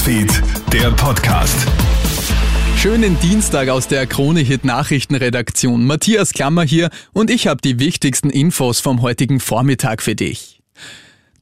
Newsfeed, der Podcast. Schönen Dienstag aus der Krone-Hit Nachrichtenredaktion. Matthias Klammer hier und ich habe die wichtigsten Infos vom heutigen Vormittag für dich.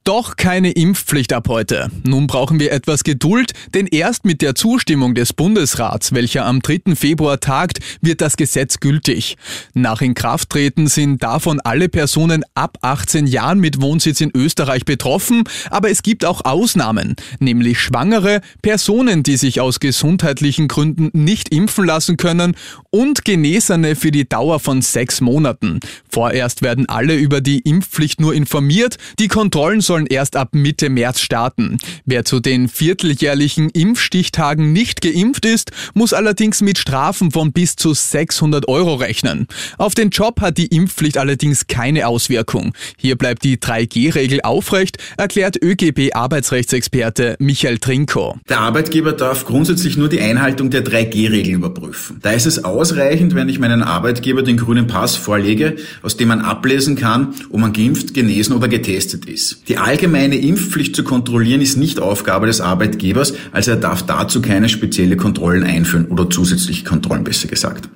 Doch keine Impfpflicht ab heute. Nun brauchen wir etwas Geduld, denn erst mit der Zustimmung des Bundesrats, welcher am 3. Februar tagt, wird das Gesetz gültig. Nach Inkrafttreten sind davon alle Personen ab 18 Jahren mit Wohnsitz in Österreich betroffen, aber es gibt auch Ausnahmen, nämlich Schwangere, Personen, die sich aus gesundheitlichen Gründen nicht impfen lassen können und Genesene für die Dauer von sechs Monaten. Vorerst werden alle über die Impfpflicht nur informiert, die Kontrollen sollen erst ab Mitte März starten. Wer zu den vierteljährlichen Impfstichtagen nicht geimpft ist, muss allerdings mit Strafen von bis zu 600 Euro rechnen. Auf den Job hat die Impfpflicht allerdings keine Auswirkung. Hier bleibt die 3G-Regel aufrecht, erklärt ÖGB-Arbeitsrechtsexperte Michael Trinko. Der Arbeitgeber darf grundsätzlich nur die Einhaltung der 3G-Regel überprüfen. Da ist es ausreichend, wenn ich meinen Arbeitgeber den grünen Pass vorlege, aus dem man ablesen kann, ob man geimpft, genesen oder getestet ist. Die allgemeine Impfpflicht zu kontrollieren ist nicht Aufgabe des Arbeitgebers, also er darf dazu keine spezielle Kontrollen einführen oder zusätzliche Kontrollen besser gesagt.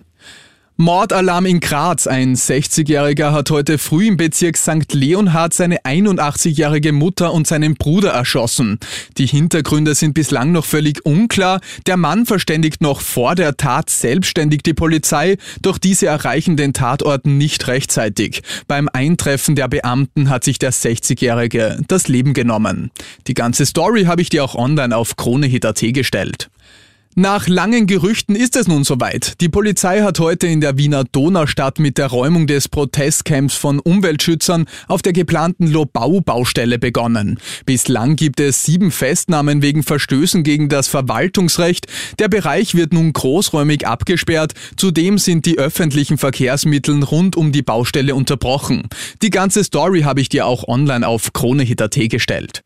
Mordalarm in Graz. Ein 60-Jähriger hat heute früh im Bezirk St. Leonhard seine 81-jährige Mutter und seinen Bruder erschossen. Die Hintergründe sind bislang noch völlig unklar. Der Mann verständigt noch vor der Tat selbstständig die Polizei, doch diese erreichen den Tatort nicht rechtzeitig. Beim Eintreffen der Beamten hat sich der 60-Jährige das Leben genommen. Die ganze Story habe ich dir auch online auf KroneHit.at gestellt. Nach langen Gerüchten ist es nun soweit. Die Polizei hat heute in der Wiener Donaustadt mit der Räumung des Protestcamps von Umweltschützern auf der geplanten Lobau-Baustelle begonnen. Bislang gibt es sieben Festnahmen wegen Verstößen gegen das Verwaltungsrecht. Der Bereich wird nun großräumig abgesperrt. Zudem sind die öffentlichen Verkehrsmittel rund um die Baustelle unterbrochen. Die ganze Story habe ich dir auch online auf KroneHit.at gestellt.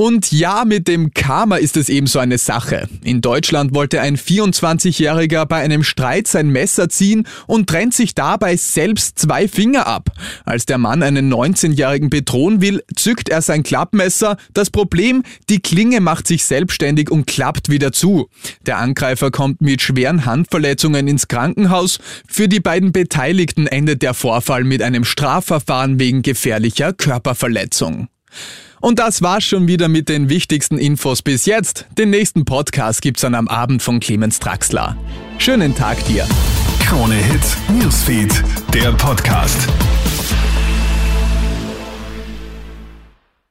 Und ja, mit dem Karma ist es eben so eine Sache. In Deutschland wollte ein 24-Jähriger bei einem Streit sein Messer ziehen und trennt sich dabei selbst zwei Finger ab. Als der Mann einen 19-Jährigen bedrohen will, zückt er sein Klappmesser. Das Problem, die Klinge macht sich selbstständig und klappt wieder zu. Der Angreifer kommt mit schweren Handverletzungen ins Krankenhaus. Für die beiden Beteiligten endet der Vorfall mit einem Strafverfahren wegen gefährlicher Körperverletzung. Und das war's schon wieder mit den wichtigsten Infos bis jetzt. Den nächsten Podcast gibt's dann am Abend von Clemens Draxler. Schönen Tag dir. Krone Hits, Newsfeed, der Podcast.